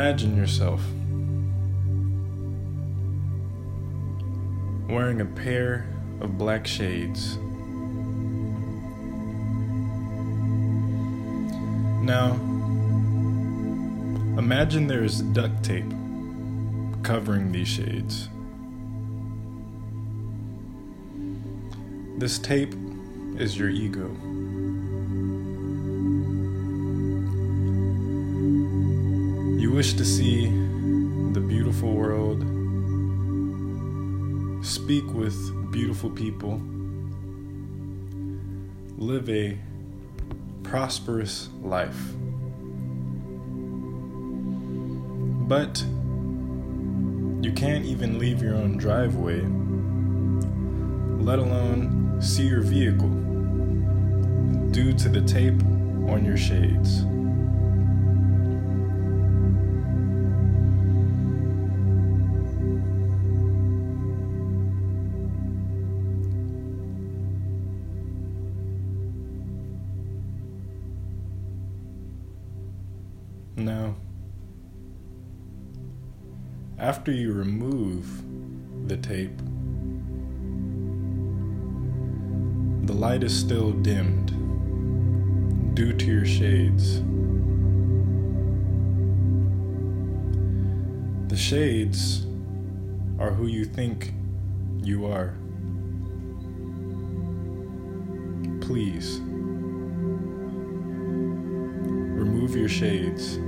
Imagine yourself wearing a pair of black shades. Now, imagine there is duct tape covering these shades. This tape is your ego. Wish to see the beautiful world, speak with beautiful people, live a prosperous life. But you can't even leave your own driveway, let alone see your vehicle, due to the tape on your shades. Now, after you remove the tape, the light is still dimmed due to your shades. The shades are who you think you are. Please remove your shades.